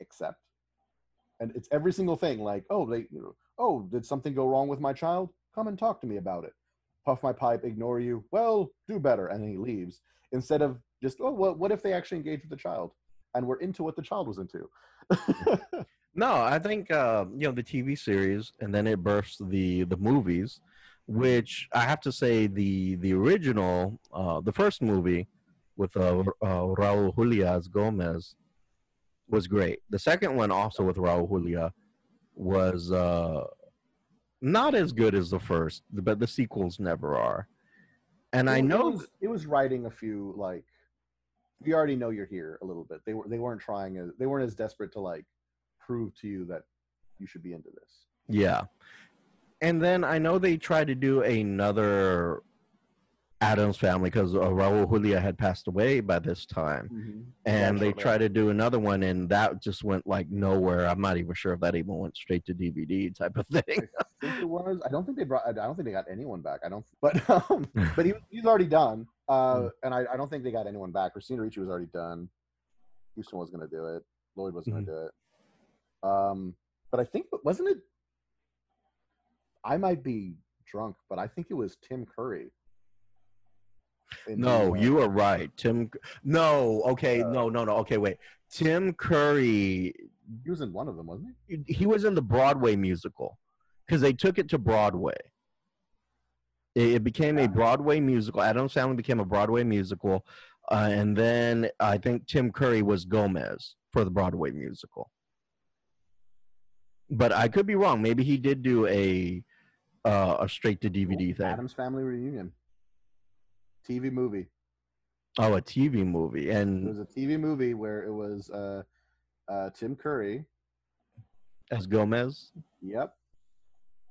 B: except and it's every single thing like oh they oh did something go wrong with my child? Come and talk to me about it. Puff my pipe ignore you. Well do better. And he leaves. Instead of just oh what, what if they actually engage with the child? And we're into what the child was into.
A: No, I think uh, you know the TV series, and then it bursts the the movies, which I have to say the the original, uh, the first movie with uh, uh, Raul Julia as Gomez was great. The second one, also with Raul Julia, was uh, not as good as the first, but the sequels never are. And I know
B: it was, it was writing a few like we already know you're here a little bit they were they weren't trying as they weren't as desperate to like prove to you that you should be into this
A: Yeah. And then I know they tried to do another Addams family because uh, Raul Julia had passed away by this time. And
B: Yeah,
A: they tried to do another one, and that just went like nowhere. I'm not even sure if that even went straight to DVD type of thing.
B: I think it was. I don't think they brought. I don't think they got anyone back. I don't. But um, but he, he's already done. Uh,
A: Mm.
B: and I, I don't think they got anyone back. Christina Ricci was already done. Huston was going to do it. Lloyd was going to
A: Mhm.
B: do it. Um, but I think wasn't it? I might be drunk, but I think it was Tim Curry.
A: No, you are right. Tim. No, okay, no, no, no. Okay, wait. Tim Curry.
B: He was in one of them, wasn't he?
A: he was in the Broadway musical because they took it to Broadway. It, it became a Broadway musical. Addams Family became a Broadway musical, uh, and then I think Tim Curry was Gomez for the Broadway musical. But I could be wrong. Maybe he did do a uh, a straight to DVD thing.
B: Addams Family Reunion. TV movie.
A: Oh, a TV movie, and It
B: was a TV movie where it was uh, uh, Tim Curry.
A: as Gomez.
B: Yep.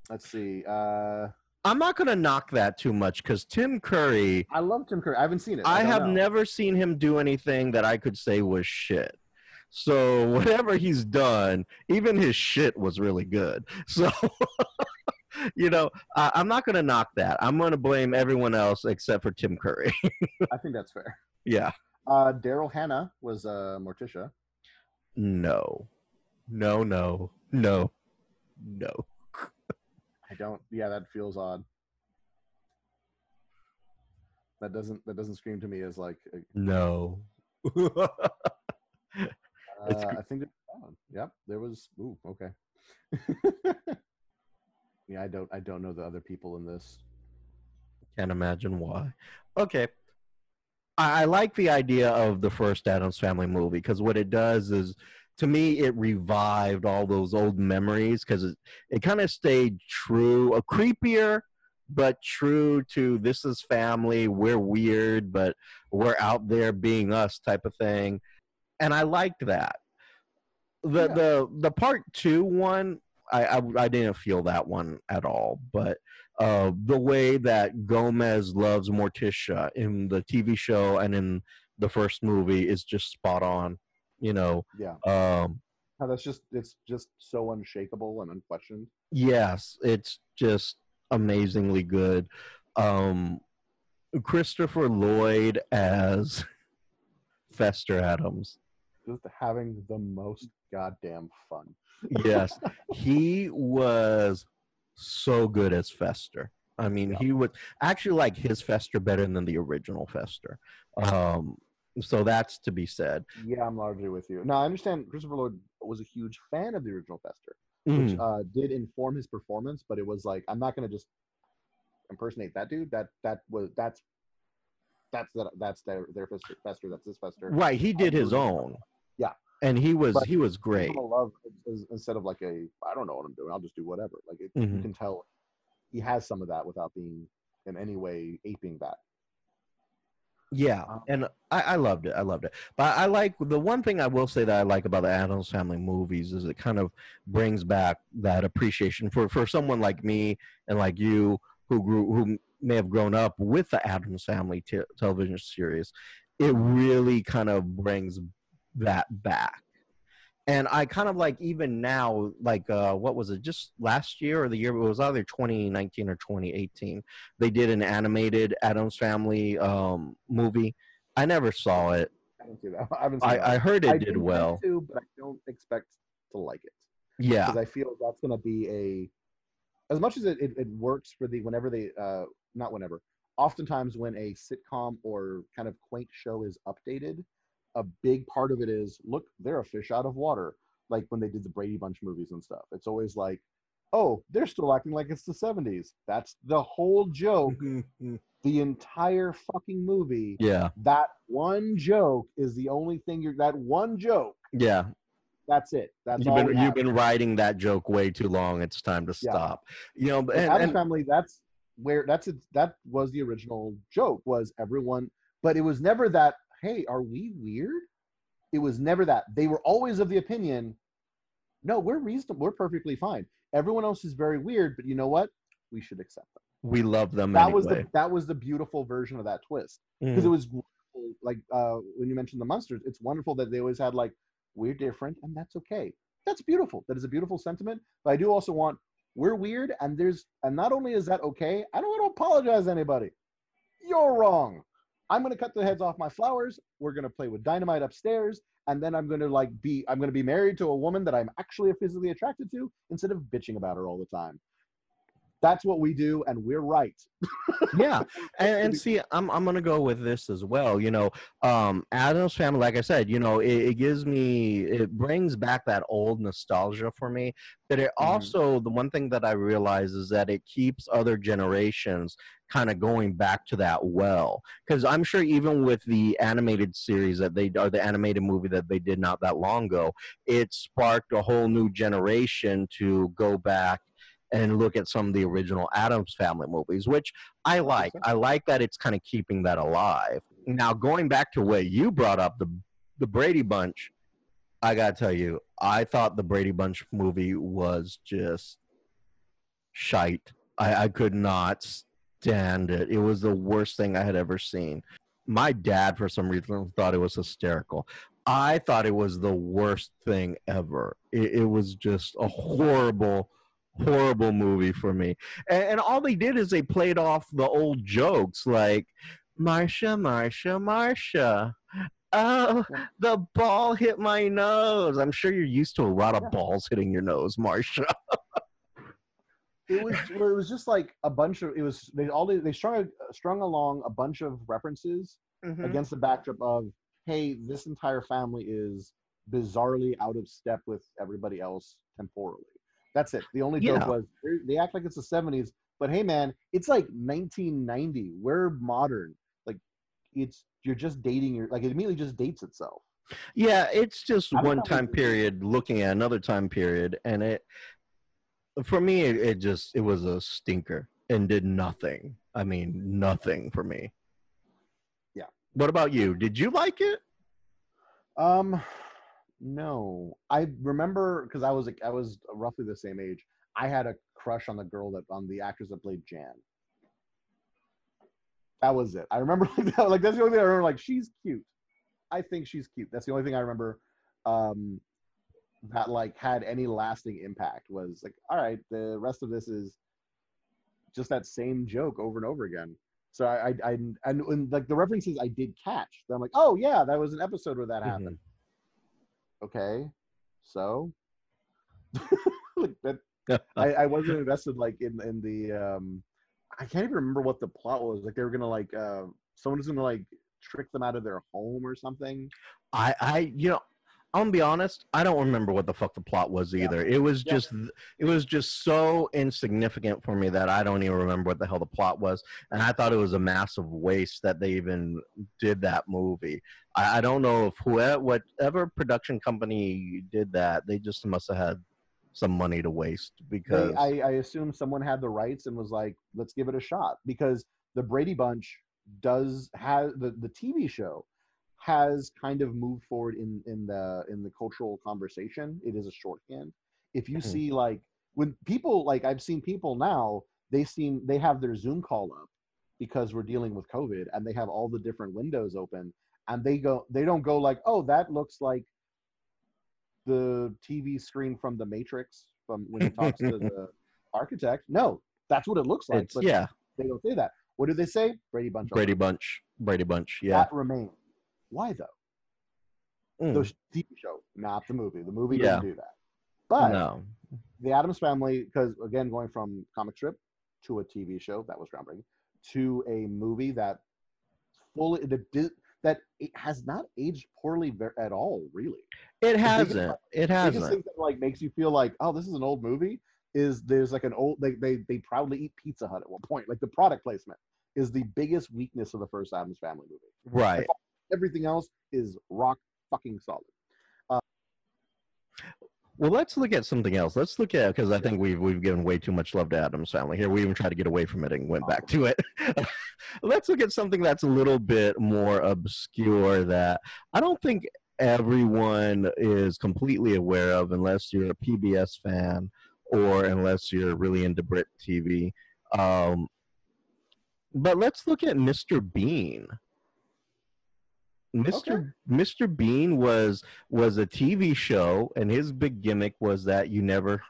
B: Let's see. Uh,
A: I'm not gonna knock that too much because Tim Curry.
B: I love Tim Curry. I haven't seen it.
A: I
B: don't
A: have
B: know.
A: never seen him do anything that I could say was shit. So whatever he's done, even his shit was really good. So you know, I, I'm not gonna knock that. I'm gonna blame everyone else except for Tim Curry.
B: I think that's fair.
A: yeah.
B: Uh, Daryl Hannah was uh, Morticia.
A: No. No. No. No. No.
B: I don't. Yeah, that feels odd. That doesn't. That doesn't scream to me as like. A,
A: No.
B: Uh, I think it, oh, yep, there was. Ooh, okay. yeah, I don't. I don't know the other people in this.
A: Can't imagine why. Okay. I, I like the idea of the first Addams Family movie because what it does is, to me, it revived all those old memories because it, it kind of stayed true, a creepier, but true to this is family. We're weird, but we're out there being us type of thing. And I liked that. The
B: Yeah.
A: the the part two one, I, I I didn't feel that one at all, but uh, the way that Gomez loves Morticia in the TV show and in the first movie is just spot on. You know,
B: Yeah,
A: um,
B: no, that's just. It's just so unshakable and unquestioned.
A: yes, it's just amazingly good. Um, Christopher Lloyd as Fester Addams.
B: Just having the most goddamn fun.
A: Yes, he was so good as Fester. I mean,
B: Yeah.
A: he would actually like his Fester better than the original Fester. Um, so that's to be said.
B: Yeah, I'm largely with you. Now I understand Christopher Lloyd was a huge fan of the original Fester,
A: Mm,
B: which uh, did inform his performance. But it was like I'm not gonna just impersonate that dude. That that was that's that's that that's their their Fester. Fester that's his Fester.
A: right, he did his own.
B: Yeah.
A: and he was
B: But
A: he was great.
B: Love instead of like a I don't know what I'm doing. I'll just do whatever. Like it, you
A: Mhm.
B: can tell he has some of that without being in any way aping that.
A: Yeah,
B: Um,
A: and I, I loved it. I loved it. But I like the one thing I will say that I like about the Addams Family movies is it kind of brings back that appreciation for for someone like me and like you who grew who may have grown up with the Addams Family te- television series. It really kind of brings that back. And I kind of like even now, like uh, what was it? Just last year or the year? It was either 2019 or 2018 they did an animated Addams Family um, movie. I never saw it.
B: I haven't seen that. I haven't seen that.
A: I, I heard
B: I
A: it did well.
B: to, but I don't expect to like it.
A: Yeah,
B: because I feel that's going to be a as much as it, it, it works for the whenever they uh not whenever oftentimes when a sitcom or kind of quaint show is updated a big part of it is look they're a fish out of water like when they did the brady bunch movies and stuff it's always like oh they're still acting like it's the 70s that's the whole joke the entire fucking movie
A: yeah,
B: that one joke is the only thing you're that one joke
A: yeah.
B: that's it that's
A: You've
B: all
A: been you've been writing that joke way too long. It's time to
B: Yeah.
A: stop. You know,
B: The
A: and, and
B: family that's where that's it that was the original joke was everyone but it was never that hey are we weird? It was never that. They were always of the opinion no we're reasonable we're perfectly fine. Everyone else is very weird but you know what? We should accept them.
A: We love them
B: that
A: anyway.
B: was the that was the beautiful version of that twist. Because
A: Mhm.
B: it was like uh when you mentioned the monsters it's wonderful that they always had like we're different and that's okay. That's beautiful. That is a beautiful sentiment but i do also want we're weird and there's and not only is that okay i don't want to apologize to anybody. You're wrong i'm going to cut the heads off my flowers. We're going to play with dynamite upstairs and then i'm going to like be i'm going to be married to a woman that i'm actually physically attracted to instead of bitching about her all the time that's what we do and we're right
A: yeah and, and see i'm i'm gonna go with this as well you know um addams family like i said you know it, it gives me it brings back that old nostalgia for me but it
B: Mhm.
A: also the one thing that i realize is that it keeps other generations kind of going back to that well because i'm sure even with the animated series that they or the animated movie that they did not that long ago it sparked a whole new generation to go back and look at some of the original Addams Family movies, which I like. I like that it's kind of keeping that alive. Now, going back to what you brought up, the the Brady Bunch, I gotta tell you, I thought the Brady Bunch movie was just shite. I, I could not stand it. It was the worst thing I had ever seen. My dad, for some reason, thought it was hysterical. I thought it was the worst thing ever. It, it was just a horrible, horrible movie for me. And, and all they did is they played off the old jokes like, Marcia, Marcia, Marcia. Oh, the ball hit my nose. I'm sure you're used to a lot of
B: Yeah.
A: balls hitting your nose, Marcia.
B: it was it was just like a bunch of it was they all they strung strung along a bunch of references
A: Mm-hmm.
B: against the backdrop of hey, this entire family is bizarrely out of step with everybody else temporally. That's it. The only joke
A: Yeah.
B: was they're- act like it's the 70s, but hey, man, it's like 1990. We're modern. Like, it's you're just dating your like it immediately just dates itself.
A: Yeah, it's just
B: I
A: one time period looking at another time period, and it for me it, it just it was a stinker and did nothing. I mean, nothing for me.
B: Yeah.
A: What about you? Did you like it?
B: Um, no, I remember because I was like I was roughly the same age. I had a crush on the girl that on the actress that played Jan. That was it. I remember like, that, like that's the only thing I remember. Like she's cute. I think she's cute. That's the only thing I remember. Um, that like had any lasting impact was like all right. The rest of this is just that same joke over and over again. So I, I, I and, and like the references I did catch. I'm like, oh yeah, that was an episode where that
A: Mhm.
B: happened. Okay, so like that, I, I wasn't invested like in in the um, I can't even remember what the plot was. Like they were gonna like uh, someone was gonna like trick them out of their home or something.
A: I, I, you know, I'm gonna be honest. I don't remember what the fuck the plot was
B: Yeah.
A: either. It was
B: Yeah.
A: just, it was just so insignificant for me that I don't even remember what the hell the plot was. And I thought it was a massive waste that they even did that movie. I, I don't know if whoever, whatever production company did that, they just must have had some money to waste because
B: They, I, I assume someone had the rights and was like, let's give it a shot because the Brady Bunch does have the, the TV show has kind of moved forward in in the in the cultural conversation. It is a shorthand. If you
A: Mhm.
B: see like when people like I've seen people now, they seem they have their Zoom call up because we're dealing with COVID and they have all the different windows open and they go they don't go like, oh, that looks like the TV screen from the Matrix from when he talks to the architect. No, that's what it looks like.
A: yeah,
B: they don't say that. What do they say? Brady Bunch.
A: Brady. Bunch, Brady Bunch, yeah.
B: That remains. Why though?
A: Mm,
B: The TV show, not the movie. The movie
A: Yeah.
B: doesn't do that. But
A: no,
B: the Addams Family, because again, going from comic strip to a TV show that was groundbreaking to a movie that fully that, did, that it has not aged poorly at all, really.
A: it hasn't. It hasn't.
B: thing that like makes you feel like, oh, this is an old movie. Is there's like an old they they they proudly eat Pizza Hut at one point. Like the product placement is the biggest weakness of the first Addams Family movie.
A: Right.
B: Everything else is rock fucking solid.
A: Well, let's look at something else. Let's look at because I think we've we've given way too much love to Addams family here. We even tried to get away from it and went back to it. let's look at something that's a little bit more obscure that I don't think everyone is completely aware of unless you're a PBS fan or unless you're really into Brit TV. Um, but let's look at Mr. Bean. Mr. Mr. Bean was was a TV show, and his big gimmick was that you never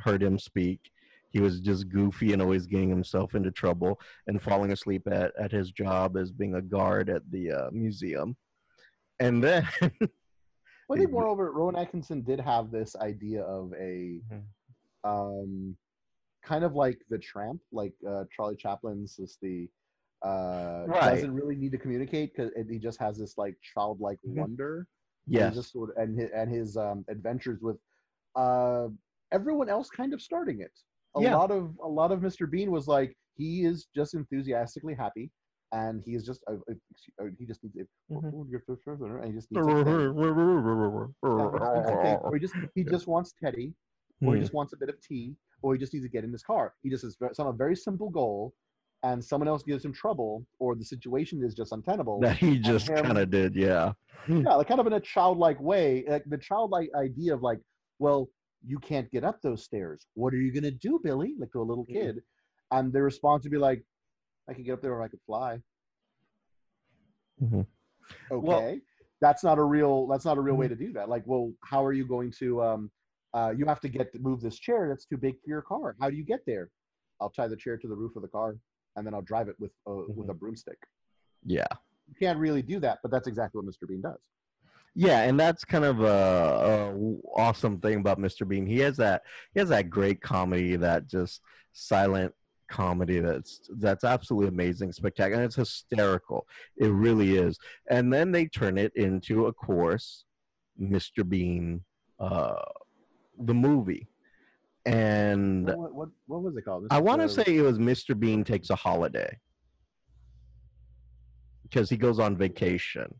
A: heard him speak. He was just goofy and always getting himself into trouble and falling asleep at, at his job as being a guard at the uh, museum. And then,
B: Well, I think moreover, Rowan Atkinson did have this idea of a
A: Mhm.
B: um, kind of like the tramp, like uh, Charlie Chaplin's is the uh,
A: Right.
B: doesn't really need to communicate because he just has this like childlike
A: Mhm.
B: wonder. and
A: yes,
B: just sort of, and his, and his um, adventures with uh, everyone else kind of starting it. A
A: Yeah.
B: lot of a lot of Mr. Bean was like he is just enthusiastically happy, and he is just uh, uh, uh, he just needs it.
A: Mhm.
B: And he just needs. Yeah, or he just he just wants Teddy, or he
A: Hmm.
B: just wants a bit of tea, or he just needs to get in his car. He just has some a very simple goal, and someone else gives him trouble, or the situation is just untenable.
A: that he just kind of did, yeah.
B: yeah, like kind of in a childlike way, like the childlike idea of like, well, you can't get up those stairs. What are you gonna do, Billy? Like to a little kid, and the response would be like, I can get up there or I could fly.
A: Mhm.
B: Okay,
A: Well-
B: that's not a real. That's not a real way
A: Mhm.
B: to do that. Like, well, how are you going to? Um, uh, you have to get to move this chair that's too big for your car. How do you get there? I'll tie the chair to the roof of the car, and then I'll drive it with uh, with a broomstick.
A: Yeah.
B: You can't really do that, but that's exactly what Mr. Bean does.
A: Yeah, and that's kind of a, a awesome thing about Mr. Bean. He has that he has that great comedy, that just silent comedy that's that's absolutely amazing, spectacular, and it's hysterical. It really is. And then they turn it into, of course, Mr. Bean, uh, the movie. And
B: What, what what was it called?
A: I want to say it was Mr. Bean takes a holiday because he goes on vacation.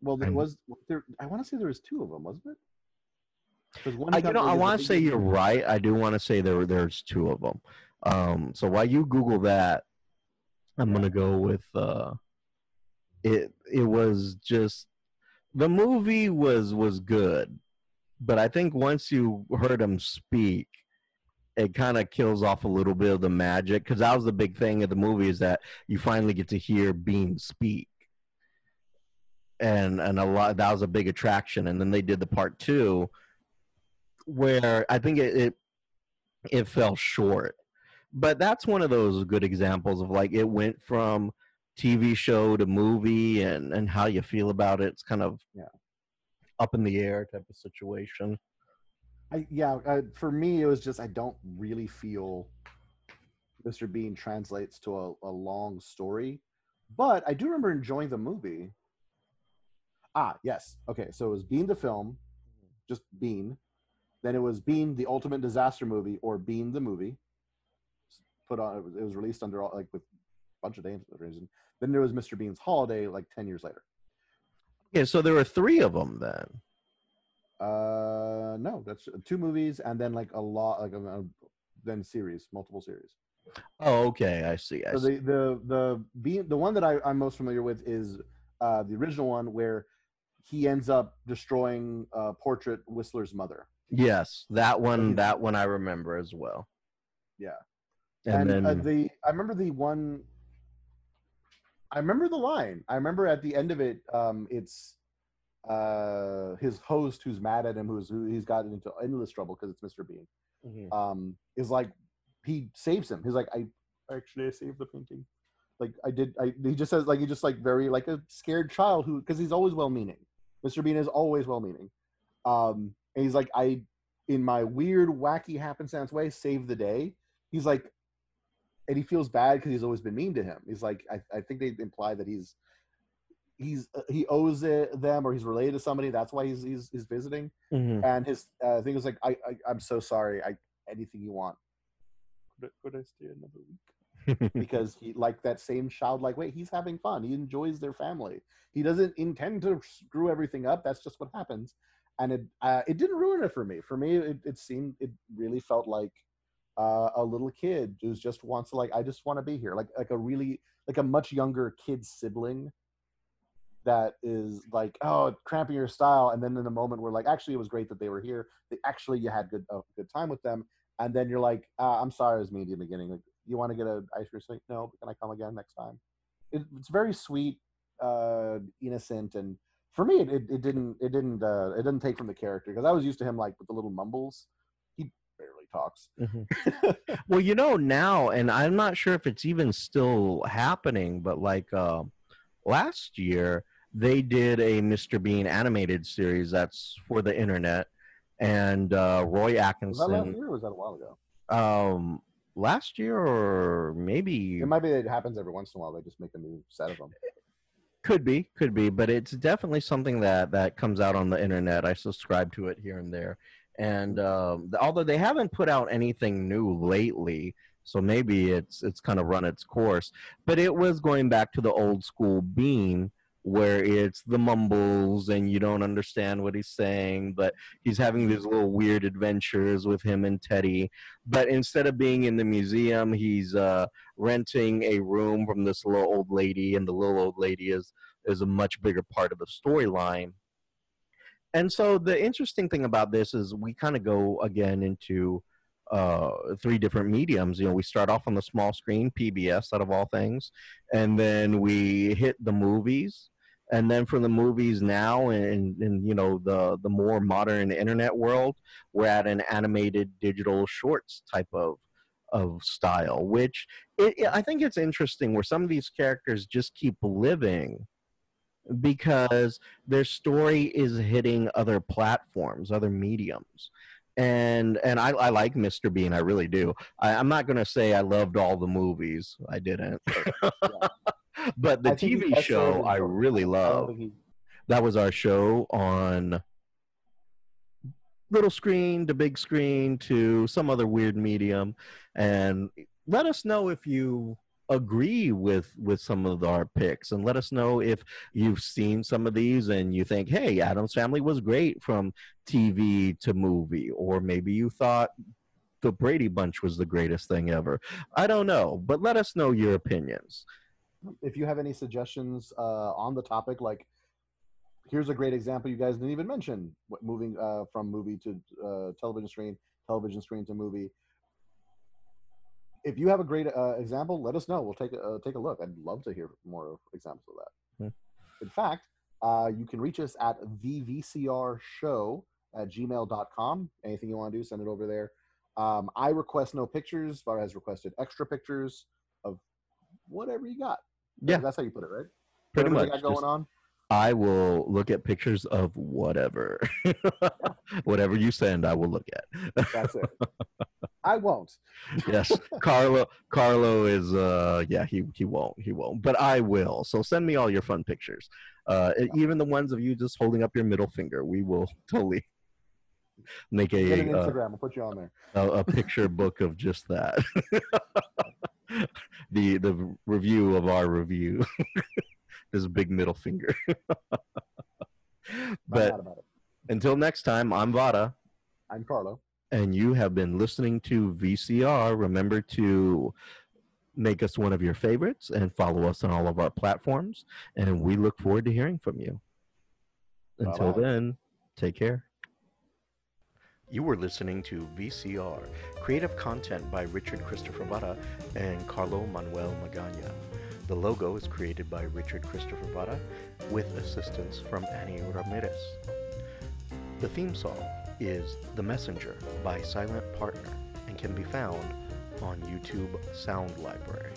B: Well, there was there. I want to say there was two of them, wasn't it? one
A: I, you know, I want to say you're right. I do want to say there there's two of them. Um, so while you Google that, I'm gonna go with uh, it. It was just the movie was was good, but I think once you heard him speak, it kind of kills off a little bit of the magic because that was the big thing of the movie is that you finally get to hear Bean speak. And and a lot that was a big attraction, and then they did the part two, where I think it, it it fell short. But that's one of those good examples of like it went from TV show to movie and and how you feel about it. It's kind of
B: Yeah.
A: Up in the air type of situation.
B: I, yeah, uh, for me, it was just I don't really feel Mr. Bean translates to a, a long story, but I do remember enjoying the movie. Ah, yes. Okay, so it was Bean the film, just Bean. Then it was Bean the Ultimate Disaster Movie or Bean the movie. Put on it was, it was released under all, like with a bunch of names for some reason. Then there was Mr. Bean's Holiday like ten years later.
A: Yeah, so there were three of them then.
B: Uh, no, that's two movies and then like a lot like a, a then series, multiple series.
A: Oh, okay, I see. I
B: So
A: see.
B: the the the the one that I, I'm most familiar with is uh, the original one where he ends up destroying uh, Portrait Whistler's mother.
A: Yes, that one. That one I remember as well.
B: Yeah.
A: And,
B: And,
A: then
B: uh, the I remember the one. I remember the line. I remember at the end of it, um, it's uh, his host who's mad at him, who's who he's gotten into endless trouble because it's Mr. Bean.
A: Mhm.
B: um, is like he saves him. He's like, I actually I saved the painting. Like I did. I he just says like he just like very like a scared child who because he's always well meaning. Mr. Bean is always well meaning. Um, and he's like I in my weird wacky happenstance way saved the day. He's like, and he feels bad because he's always been mean to him. He's like I, I think they imply that he's he's uh, he owes it them or he's related to somebody. That's why he's he's, he's visiting
A: Mhm.
B: and his uh, thing was like, I, I I'm so sorry. I anything you want. Could I, could I stay another week? Because he like that same childlike way. He's having fun. He enjoys their family. He doesn't intend to screw everything up. That's just what happens. And it uh, it didn't ruin it for me. For me, it, it seemed it really felt like uh, a little kid who's just wants to like I just want to be here. Like like a really like a much younger kid sibling that is like oh cramping your style and then in the moment we're like actually it was great that they were here they actually you had good a good time with them and then you're like uh, i'm sorry it was me in the beginning like you want to get an ice cream sweet no can i come again next time it, it's very sweet uh innocent and for me it, it, didn't it didn't uh it didn't take from the character because i was used to him like with the little mumbles talks
A: Mhm. well, you know now, and I'm not sure if it's even still happening, but like uh, last year they did a Mr. Bean animated series that's for the internet, and uh, Roy
B: that last
A: Atkinson.
B: year was that a while ago
A: Um, last year or maybe
B: it might be that it happens every once in a while they just make a new set of them
A: Could be, could be, but it's definitely something that that comes out on the internet. I subscribe to it here and there, and um, although they haven't put out anything new lately, so maybe it's it's kind of run its course. But it was going back to the old school Bean, where it's the mumbles and you don't understand what he's saying, but he's having these little weird adventures with him and Teddy. But instead of being in the museum, he's uh, renting a room from this little old lady, and the little old lady is is a much bigger part of the storyline. And so the interesting thing about this is we kind of go again into uh, three different mediums. You know, we start off on the small screen, PBS out of all things, and then we hit the movies, and then from the movies now, and you know the the more modern internet world, we're at an animated digital shorts type of of style, which it- I think it's interesting where some of these characters just keep living because their story is hitting other platforms, other mediums. and and I, I like Mr. Bean, I really do. I, I'm not gonna say I loved all the movies, I didn't. but the
B: I think he
A: TV show I really love.
B: he-
A: That was our show on little screen to big screen to some other weird medium, and let us know if you agree with with some of our picks and let us know if you've seen some of these and you think hey addams family was great from tv to movie or maybe you thought the brady bunch was the greatest thing ever i don't know but let us know your opinions
B: if you have any suggestions uh, on the topic, like here's a great example you guys didn't even mention: moving uh, from movie to uh, television screen, television screen to movie. If you have a great uh, example, let us know. We'll take a uh, take a look. I'd love to hear more examples of that.
A: Hmm.
B: In fact, uh, you can reach us at thevcrshow at gmail.com. Anything you want to do, send it over there. Um, I request no pictures. Var has requested extra pictures of whatever you got.
A: Yeah.
B: that's how you put it, right?
A: pretty
B: Whatever
A: much
B: going
A: Just-
B: on.
A: I will look at pictures of whatever. whatever you send, I will look at.
B: That's it. I won't.
A: yes. Carlo Carlo is uh yeah, he he won't. He won't. But I will. So send me all your fun pictures. Uh e- even the ones of you just holding up your middle finger. We will totally make
B: Get an
A: a uh,
B: Instagram. We'll put you on there.
A: a, a picture book of just that. the the review of our review. This big middle finger. But
B: mad about it.
A: until next time, I'm Vada.
B: I'm Carlo.
A: and you have been listening to VCR, remember to make us one of your favorites and follow us on all of our platforms. And we look forward to hearing from you. Until
B: Bye-bye.
A: then, take care. You were listening to VCR, creative content by Richard Christopher Vada and Carlo Manuel Magana. The logo is created by Richard Christopher Vara with assistance from Annie Ramirez. The theme song is The Messenger by Silent Partner and can be found on YouTube Sound Library.